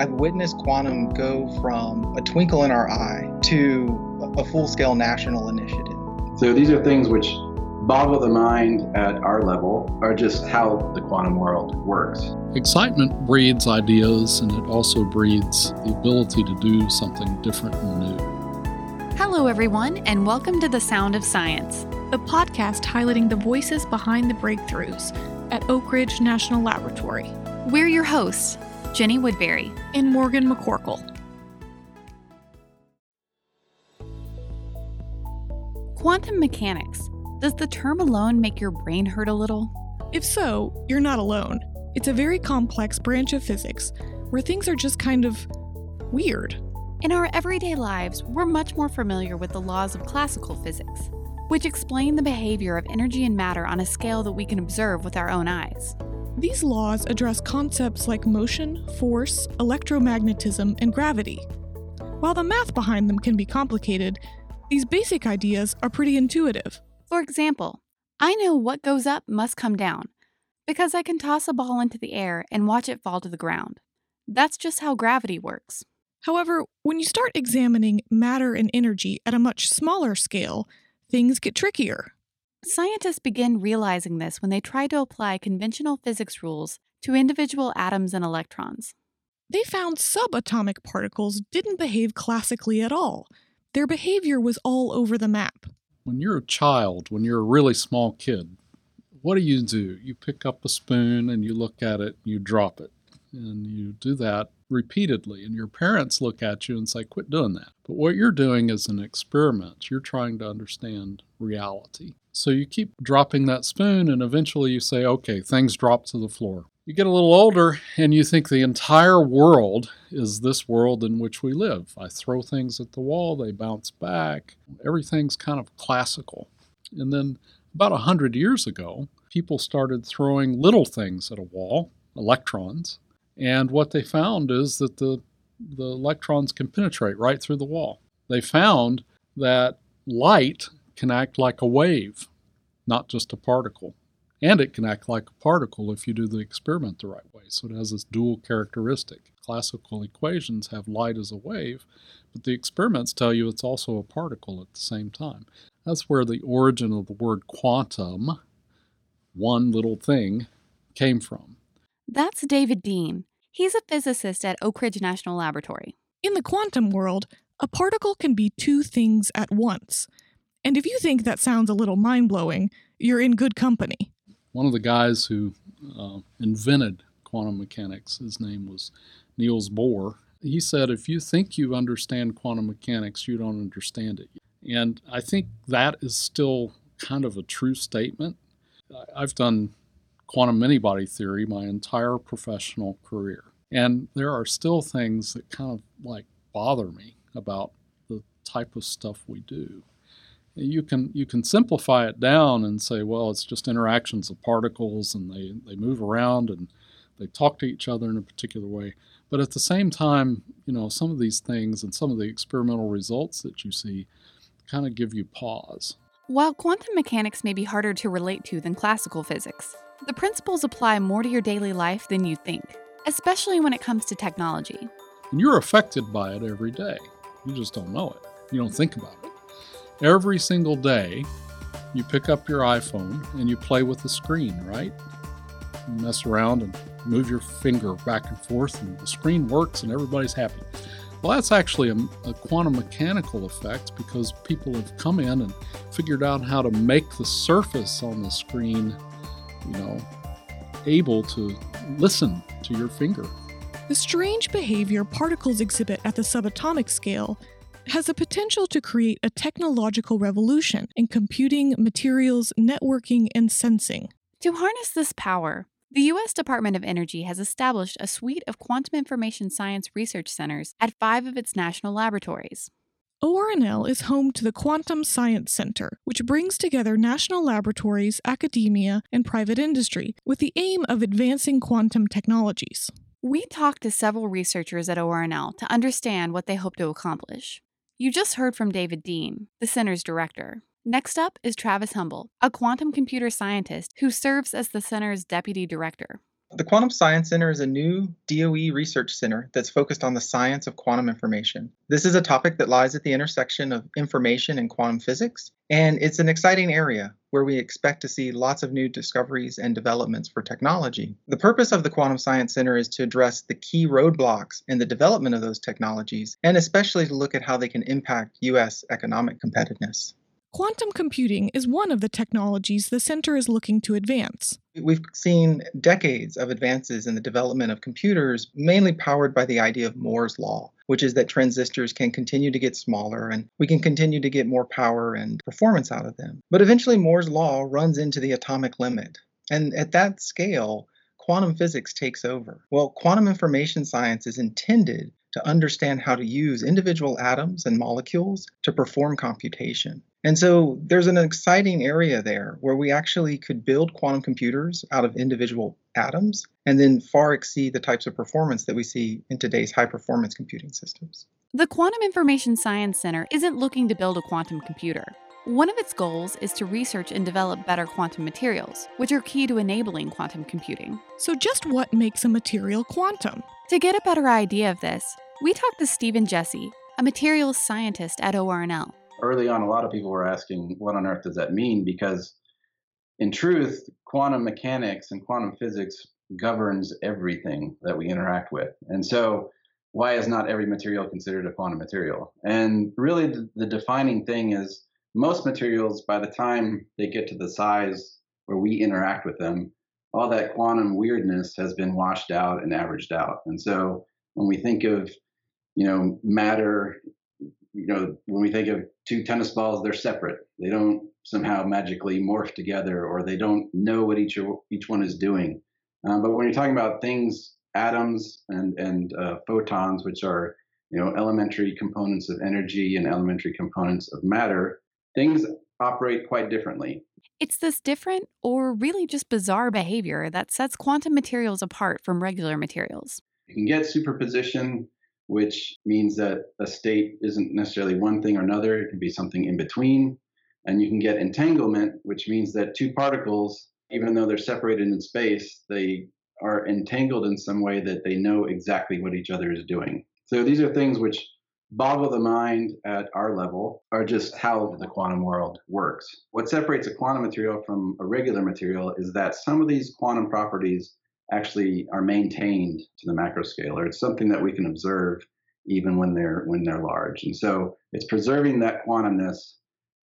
I've witnessed quantum go from a twinkle in our eye to a full scale national initiative. So these are things which boggle the mind at our level, are just how the quantum world works. Excitement breeds ideas and it also breeds the ability to do something different and new. Hello, everyone, and welcome to The Sound of Science, the podcast highlighting the voices behind the breakthroughs at Oak Ridge National Laboratory. We're your hosts, Jenny Woodbury and Morgan McCorkle. Quantum mechanics. Does the term alone make your brain hurt a little? If so, you're not alone. It's a very complex branch of physics where things are just kind of weird. In our everyday lives, we're much more familiar with the laws of classical physics, which explain the behavior of energy and matter on a scale that we can observe with our own eyes. These laws address concepts like motion, force, electromagnetism, and gravity. While the math behind them can be complicated, these basic ideas are pretty intuitive. For example, I know what goes up must come down because I can toss a ball into the air and watch it fall to the ground. That's just how gravity works. However, when you start examining matter and energy at a much smaller scale, things get trickier. Scientists begin realizing this when they try to apply conventional physics rules to individual atoms and electrons. They found subatomic particles didn't behave classically at all. Their behavior was all over the map. When you're a child, when you're a really small kid, what do you do? You pick up a spoon and you look at it, and you drop it. And you do that repeatedly, and your parents look at you and say, Quit doing that. But what you're doing is an experiment. You're trying to understand reality. So you keep dropping that spoon, and eventually you say, okay, things drop to the floor. You get a little older, and you think the entire world is this world in which we live. I throw things at the wall, they bounce back. Everything's kind of classical. And then about a hundred years ago, people started throwing little things at a wall, electrons, and what they found is that the the electrons can penetrate right through the wall. They found that light can act like a wave, not just a particle. And it can act like a particle if you do the experiment the right way. So it has this dual characteristic. Classical equations have light as a wave, but the experiments tell you it's also a particle at the same time. That's where the origin of the word quantum, one little thing, came from. That's David Dean. He's a physicist at Oak Ridge National Laboratory. In the quantum world, a particle can be two things at once. And if you think that sounds a little mind blowing, you're in good company. One of the guys who uh, invented quantum mechanics, his name was Niels Bohr. He said, if you think you understand quantum mechanics, you don't understand it. And I think that is still kind of a true statement. I've done quantum many body theory my entire professional career. And there are still things that kind of like bother me about the type of stuff we do you can you can simplify it down and say, well, it's just interactions of particles and they, they move around and they talk to each other in a particular way. But at the same time, you know, some of these things and some of the experimental results that you see kind of give you pause. While quantum mechanics may be harder to relate to than classical physics, the principles apply more to your daily life than you think, especially when it comes to technology. And you're affected by it every day. You just don't know it. You don't think about it. Every single day, you pick up your iPhone and you play with the screen, right? You mess around and move your finger back and forth, and the screen works and everybody's happy. Well, that's actually a, a, quantum mechanical effect because people have come in and figured out how to make the surface on the screen, you know, able to listen to your finger. The strange behavior particles exhibit at the subatomic scale has the potential to create a technological revolution in computing, materials, networking, and sensing. To harness this power, the U.S. Department of Energy has established a suite of quantum information science research centers at five of its national laboratories. ORNL is home to the Quantum Science Center, which brings together national laboratories, academia, and private industry with the aim of advancing quantum technologies. We talked to several researchers at ORNL to understand what they hope to accomplish. You just heard from David Dean, the center's director. Next up is Travis Humble, a quantum computer scientist who serves as the center's deputy director. The Quantum Science Center is a new DOE research center that's focused on the science of quantum information. This is a topic that lies at the intersection of information and quantum physics, and it's an exciting area where we expect to see lots of new discoveries and developments for technology. The purpose of the Quantum Science Center is to address the key roadblocks in the development of those technologies, and especially to look at how they can impact U.S. economic competitiveness. Quantum computing is one of the technologies the center is looking to advance. We've seen decades of advances in the development of computers, mainly powered by the idea of Moore's Law, which is that transistors can continue to get smaller and we can continue to get more power and performance out of them. But eventually, Moore's Law runs into the atomic limit. And at that scale, quantum physics takes over. Well, quantum information science is intended to understand how to use individual atoms and molecules to perform computation. And so there's an exciting area there where we actually could build quantum computers out of individual atoms and then far exceed the types of performance that we see in today's high performance computing systems. The Quantum Information Science Center isn't looking to build a quantum computer. One of its goals is to research and develop better quantum materials, which are key to enabling quantum computing. So, just what makes a material quantum? To get a better idea of this, we talked to Stephen Jesse, a materials scientist at ORNL. Early on, a lot of people were asking, what on earth does that mean? Because in truth, quantum mechanics and quantum physics governs everything that we interact with. And so, why is not every material considered a quantum material? And really, the, the defining thing is most materials, by the time they get to the size where we interact with them, all that quantum weirdness has been washed out and averaged out. And so, when we think of you know matter you know when we think of two tennis balls they're separate. They don't somehow magically morph together or they don't know what each each one is doing. Um, but when you're talking about things atoms and and uh, photons which are you know elementary components of energy and elementary components of matter things operate quite differently. It's this different or really just bizarre behavior that sets quantum materials apart from regular materials. You can get superposition which means that a state isn't necessarily one thing or another, it can be something in between. And you can get entanglement, which means that two particles, even though they're separated in space, they are entangled in some way that they know exactly what each other is doing. So these are things which boggle the mind at our level, are just how the quantum world works. What separates a quantum material from a regular material is that some of these quantum properties actually are maintained to the macro scale, or it's something that we can observe even when they're when they're large. And so it's preserving that quantumness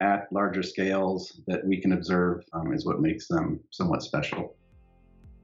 at larger scales that we can observe um, is what makes them somewhat special.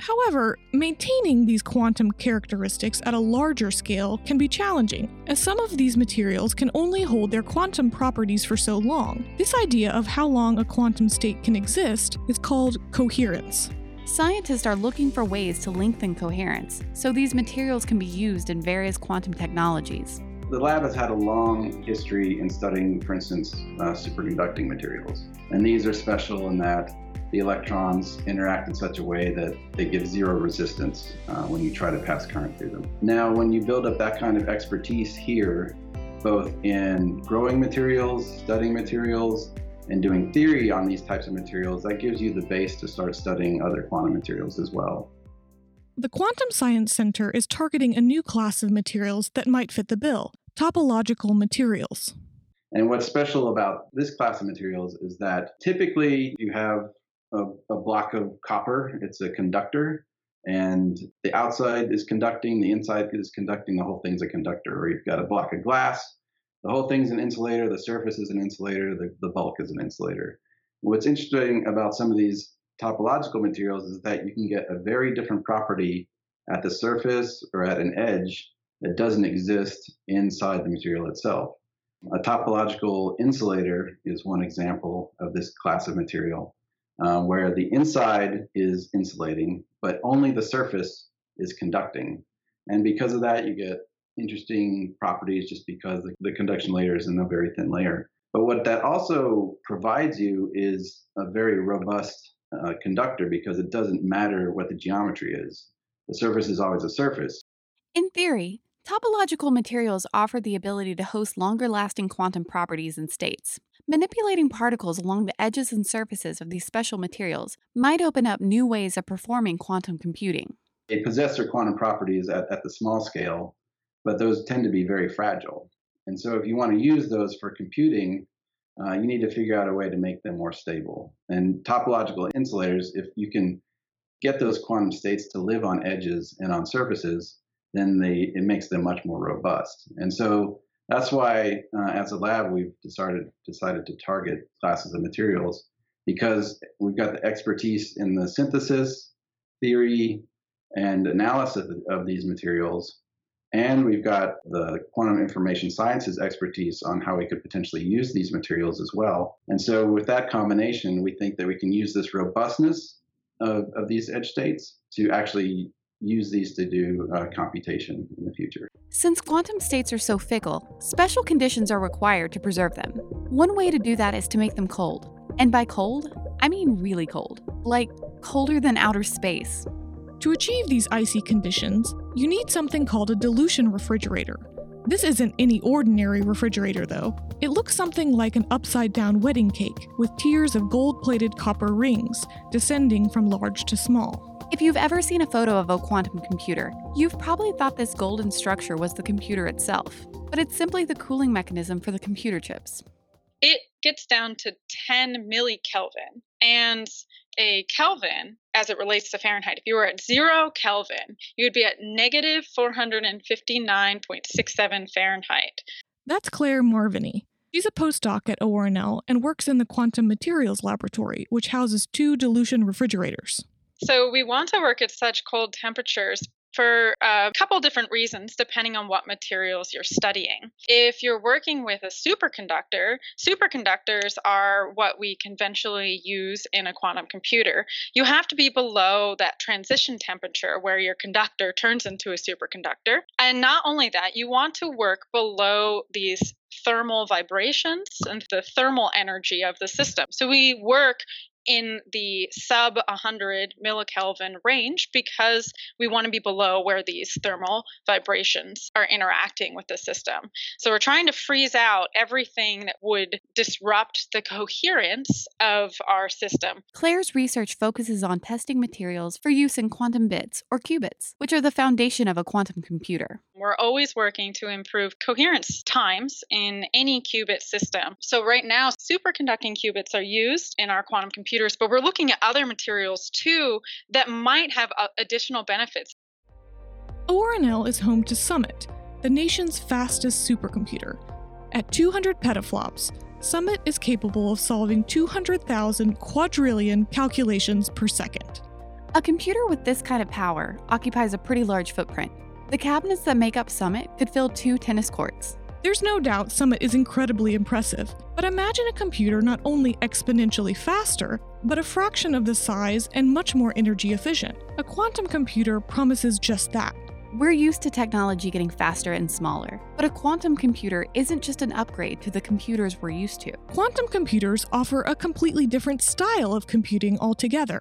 However, maintaining these quantum characteristics at a larger scale can be challenging, as some of these materials can only hold their quantum properties for so long. This idea of how long a quantum state can exist is called coherence. Scientists are looking for ways to lengthen coherence so these materials can be used in various quantum technologies. The lab has had a long history in studying, for instance, uh, superconducting materials. And these are special in that the electrons interact in such a way that they give zero resistance uh, when you try to pass current through them. Now, when you build up that kind of expertise here, both in growing materials, studying materials, and doing theory on these types of materials, that gives you the base to start studying other quantum materials as well. The Quantum Science Center is targeting a new class of materials that might fit the bill topological materials. And what's special about this class of materials is that typically you have a, a block of copper, it's a conductor, and the outside is conducting, the inside is conducting, the whole thing's a conductor. Or you've got a block of glass, the whole thing's an insulator, the surface is an insulator, the, the bulk is an insulator. What's interesting about some of these topological materials is that you can get a very different property at the surface or at an edge that doesn't exist inside the material itself. A topological insulator is one example of this class of material, um, where the inside is insulating, but only the surface is conducting. And because of that, you get interesting properties just because the, the conduction layer is in a very thin layer. But what that also provides you is a very robust uh, conductor because it doesn't matter what the geometry is. The surface is always a surface. In theory, topological materials offer the ability to host longer lasting quantum properties and states. Manipulating particles along the edges and surfaces of these special materials might open up new ways of performing quantum computing. They possess their quantum properties at, at the small scale, but those tend to be very fragile. And so if you want to use those for computing, uh, you need to figure out a way to make them more stable. And topological insulators, if you can get those quantum states to live on edges and on surfaces, then they it makes them much more robust. And so that's why, uh, as a lab, we've decided decided to target classes of materials because we've got the expertise in the synthesis, theory, and analysis of, of these materials, and we've got the quantum information sciences expertise on how we could potentially use these materials as well. And so, with that combination, we think that we can use this robustness of, of these edge states to actually use these to do uh, computation in the future. Since quantum states are so fickle, special conditions are required to preserve them. One way to do that is to make them cold. And by cold, I mean really cold, like colder than outer space. To achieve these icy conditions, you need something called a dilution refrigerator. This isn't any ordinary refrigerator, though. It looks something like an upside down wedding cake, with tiers of gold plated copper rings descending from large to small. If you've ever seen a photo of a quantum computer, you've probably thought this golden structure was the computer itself, but it's simply the cooling mechanism for the computer chips. It gets down to 10 millikelvin, and a Kelvin as it relates to Fahrenheit. If you were at zero Kelvin, you would be at negative 459.67 Fahrenheit. That's Claire Marvinney. She's a postdoc at ORNL and works in the Quantum Materials Laboratory, which houses two dilution refrigerators. So, we want to work at such cold temperatures for a couple different reasons depending on what materials you're studying. If you're working with a superconductor, superconductors are what we conventionally use in a quantum computer. You have to be below that transition temperature where your conductor turns into a superconductor. And not only that, you want to work below these thermal vibrations and the thermal energy of the system. So we work in the sub 100 millikelvin range because we want to be below where these thermal vibrations are interacting with the system. So we're trying to freeze out everything that would disrupt the coherence of our system. Claire's research focuses on testing materials for use in quantum bits, or qubits, which are the foundation of a quantum computer. We're always working to improve coherence times in any qubit system. So right now, superconducting qubits are used in our quantum computer computers, but we're looking at other materials too that might have uh, additional benefits. ORNL is home to Summit, the nation's fastest supercomputer. At 200 petaflops, Summit is capable of solving 200,000 quadrillion calculations per second. A computer with this kind of power occupies a pretty large footprint. The cabinets that make up Summit could fill two tennis courts. There's no doubt Summit is incredibly impressive, but imagine a computer not only exponentially faster, but a fraction of the size and much more energy efficient. A quantum computer promises just that. We're used to technology getting faster and smaller, but a quantum computer isn't just an upgrade to the computers we're used to. Quantum computers offer a completely different style of computing altogether.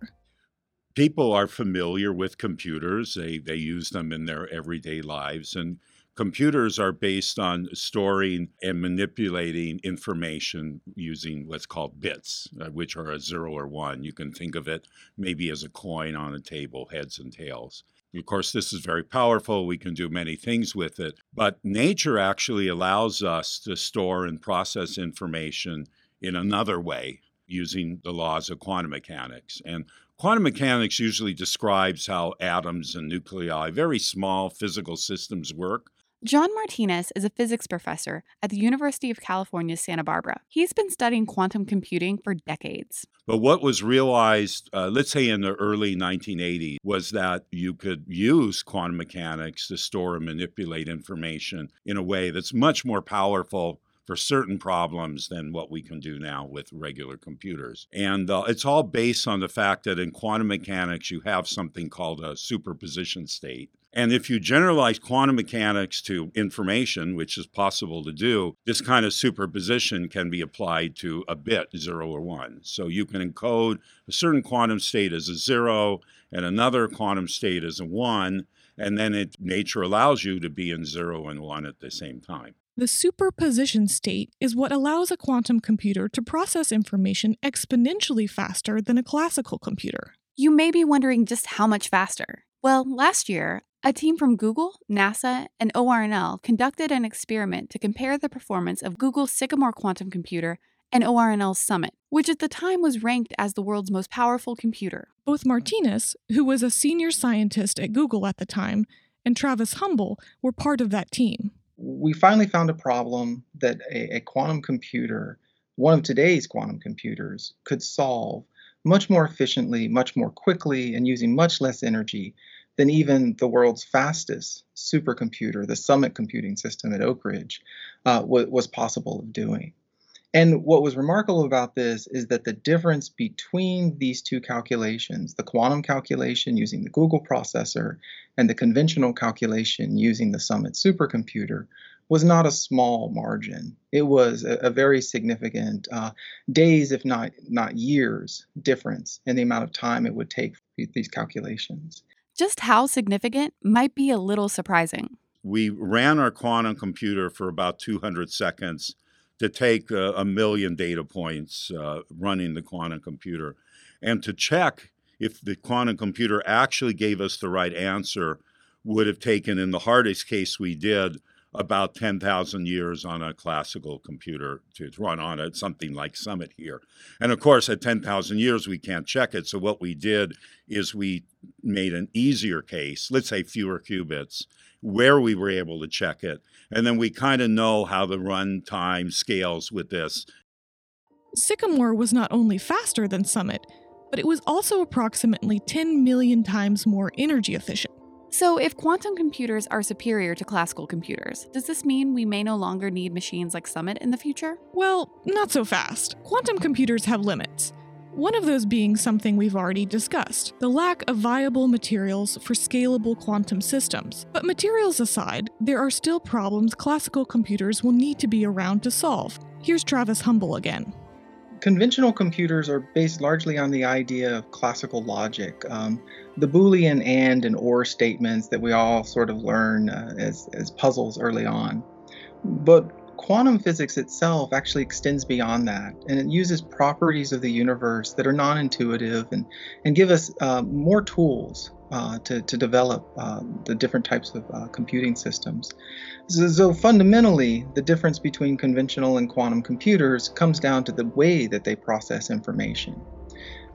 People are familiar with computers, they, they use them in their everyday lives, and Computers are based on storing and manipulating information using what's called bits, uh, which are a zero or one. You can think of it maybe as a coin on a table, heads and tails. Of course, this is very powerful. We can do many things with it. But nature actually allows us to store and process information in another way using the laws of quantum mechanics. And quantum mechanics usually describes how atoms and nuclei, very small physical systems, work. John Martinis is a physics professor at the University of California, Santa Barbara. He's been studying quantum computing for decades. But what was realized, uh, let's say in the early 1980s, was that you could use quantum mechanics to store and manipulate information in a way that's much more powerful for certain problems than what we can do now with regular computers. And uh, it's all based on the fact that in quantum mechanics, you have something called a superposition state. And if you generalize quantum mechanics to information, which is possible to do, this kind of superposition can be applied to a bit, zero or one. So you can encode a certain quantum state as a zero and another quantum state as a one, and then it, nature allows you to be in zero and one at the same time. The superposition state is what allows a quantum computer to process information exponentially faster than a classical computer. You may be wondering just how much faster. Well, last year, a team from Google, NASA, and ORNL conducted an experiment to compare the performance of Google's Sycamore quantum computer and ORNL's Summit, which at the time was ranked as the world's most powerful computer. Both Martinis, who was a senior scientist at Google at the time, and Travis Humble were part of that team. We finally found a problem that a, a quantum computer, one of today's quantum computers, could solve much more efficiently, much more quickly, and using much less energy than even the world's fastest supercomputer, the Summit computing system at Oak Ridge, uh, w- was possible of doing. And what was remarkable about this is that the difference between these two calculations, the quantum calculation using the Google processor and the conventional calculation using the Summit supercomputer, was not a small margin. It was a, a very significant uh, days, if not not years, difference in the amount of time it would take for these calculations. Just how significant might be a little surprising. We ran our quantum computer for about 200 seconds to take a, million data points uh, running the quantum computer and to check if the quantum computer actually gave us the right answer would have taken in the hardest case we did about 10,000 years on a classical computer to run on it, something like Summit here. And of course, at 10,000 years, we can't check it. So what we did is we made an easier case, let's say fewer qubits, where we were able to check it. And then we kind of know how the runtime scales with this. Sycamore was not only faster than Summit, but it was also approximately 10 million times more energy efficient. So, if quantum computers are superior to classical computers, does this mean we may no longer need machines like Summit in the future? Well, not so fast. Quantum computers have limits. One of those being something we've already discussed the lack of viable materials for scalable quantum systems. But materials aside, there are still problems classical computers will need to be around to solve. Here's Travis Humble again conventional computers are based largely on the idea of classical logic. Um, the Boolean and and or statements that we all sort of learn uh, as, as puzzles early on. But quantum physics itself actually extends beyond that, and it uses properties of the universe that are non intuitive and, and give us uh, more tools uh, to, to develop uh, the different types of uh, computing systems. So, so, fundamentally, the difference between conventional and quantum computers comes down to the way that they process information.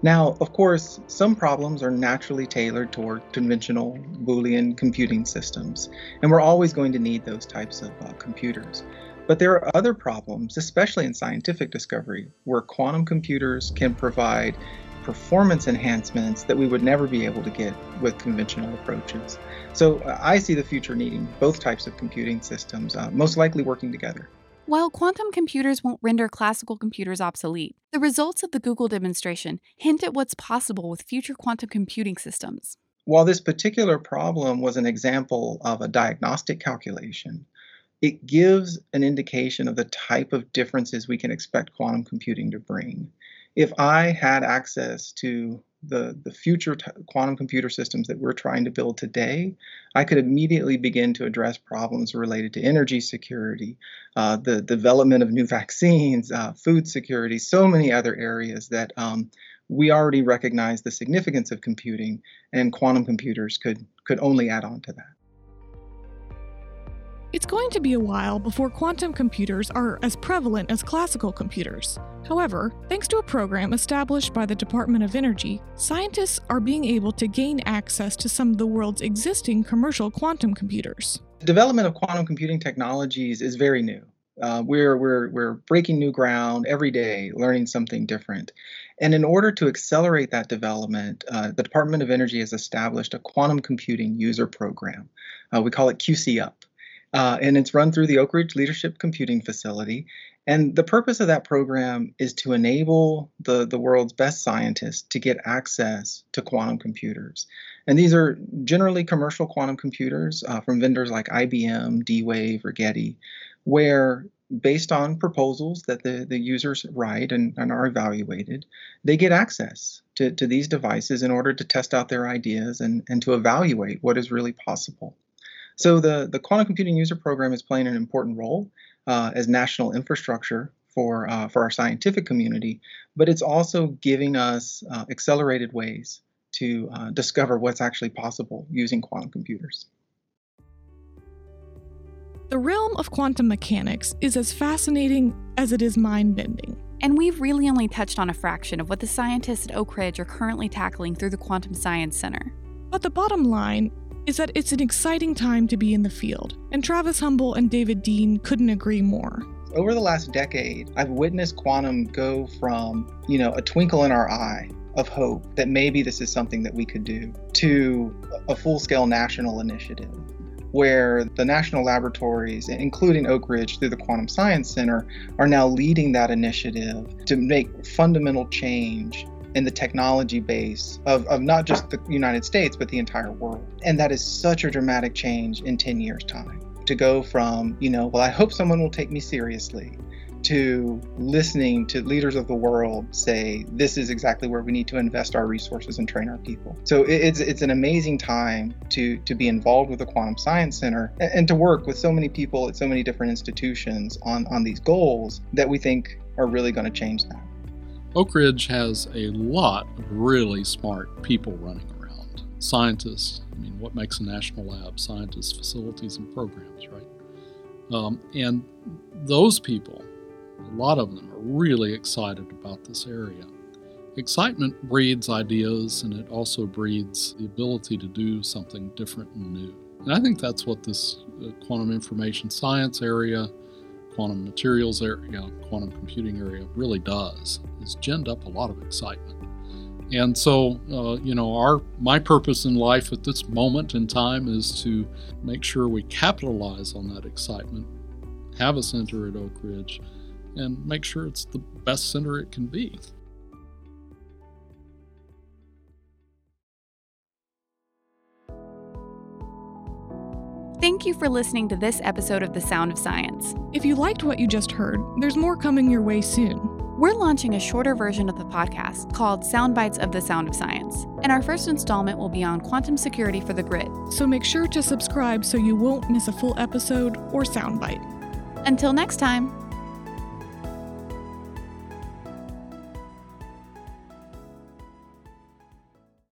Now, of course, some problems are naturally tailored toward conventional Boolean computing systems, and we're always going to need those types of uh, computers. But there are other problems, especially in scientific discovery, where quantum computers can provide performance enhancements that we would never be able to get with conventional approaches. So uh, I see the future needing both types of computing systems, uh, most likely working together. While quantum computers won't render classical computers obsolete, the results of the Google demonstration hint at what's possible with future quantum computing systems. While this particular problem was an example of a diagnostic calculation, it gives an indication of the type of differences we can expect quantum computing to bring if I had access to the, the future t- quantum computer systems that we're trying to build today, I could immediately begin to address problems related to energy security, uh, the development of new vaccines, uh, food security, so many other areas that um, we already recognize the significance of computing, and quantum computers could could only add on to that. It's going to be a while before quantum computers are as prevalent as classical computers. However, thanks to a program established by the Department of Energy, scientists are being able to gain access to some of the world's existing commercial quantum computers. The development of quantum computing technologies is very new. Uh, we're, we're, we're breaking new ground every day, learning something different. And in order to accelerate that development, uh, the Department of Energy has established a quantum computing user program. Uh, we call it QC Up. Uh, and it's run through the Oak Ridge Leadership Computing Facility. And the purpose of that program is to enable the, the world's best scientists to get access to quantum computers. And these are generally commercial quantum computers uh, from vendors like IBM, D Wave, or Rigetti, where based on proposals that the, the users write and, and are evaluated, they get access to, to these devices in order to test out their ideas and, and to evaluate what is really possible. So the, the quantum computing user program is playing an important role uh, as national infrastructure for, uh, for our scientific community, but it's also giving us uh, accelerated ways to uh, discover what's actually possible using quantum computers. The realm of quantum mechanics is as fascinating as it is mind bending. And we've really only touched on a fraction of what the scientists at Oak Ridge are currently tackling through the Quantum Science Center. But the bottom line is that it's an exciting time to be in the field, and Travis Humble and David Dean couldn't agree more. Over the last decade, I've witnessed quantum go from, you know, a twinkle in our eye of hope that maybe this is something that we could do to a full scale national initiative where the national laboratories, including Oak Ridge through the Quantum Science Center, are now leading that initiative to make fundamental change in the technology base of, of not just the United States, but the entire world. And that is such a dramatic change in 10 years' time. To go from, you know, well, I hope someone will take me seriously, to listening to leaders of the world say this is exactly where we need to invest our resources and train our people. So it's it's an amazing time to to be involved with the Quantum Science Center and to work with so many people at so many different institutions on on these goals that we think are really going to change that. Oak Ridge has a lot of really smart people running around. Scientists, I mean, what makes a national lab? Scientists, facilities, and programs, right? Um, and those people a lot of them are really excited about this area. Excitement breeds ideas and it also breeds the ability to do something different and new. And I think that's what this uh, quantum information science area, quantum materials area, quantum computing area really does, is ginned up a lot of excitement. And so, uh, you know, our my purpose in life at this moment in time is to make sure we capitalize on that excitement, have a center at Oak Ridge, and make sure it's the best center it can be. Thank you for listening to this episode of The Sound of Science. If you liked what you just heard, there's more coming your way soon. We're launching a shorter version of the podcast called Soundbites of the Sound of Science, and our first installment will be on quantum security for the grid. So make sure to subscribe so you won't miss a full episode or soundbite. Until next time.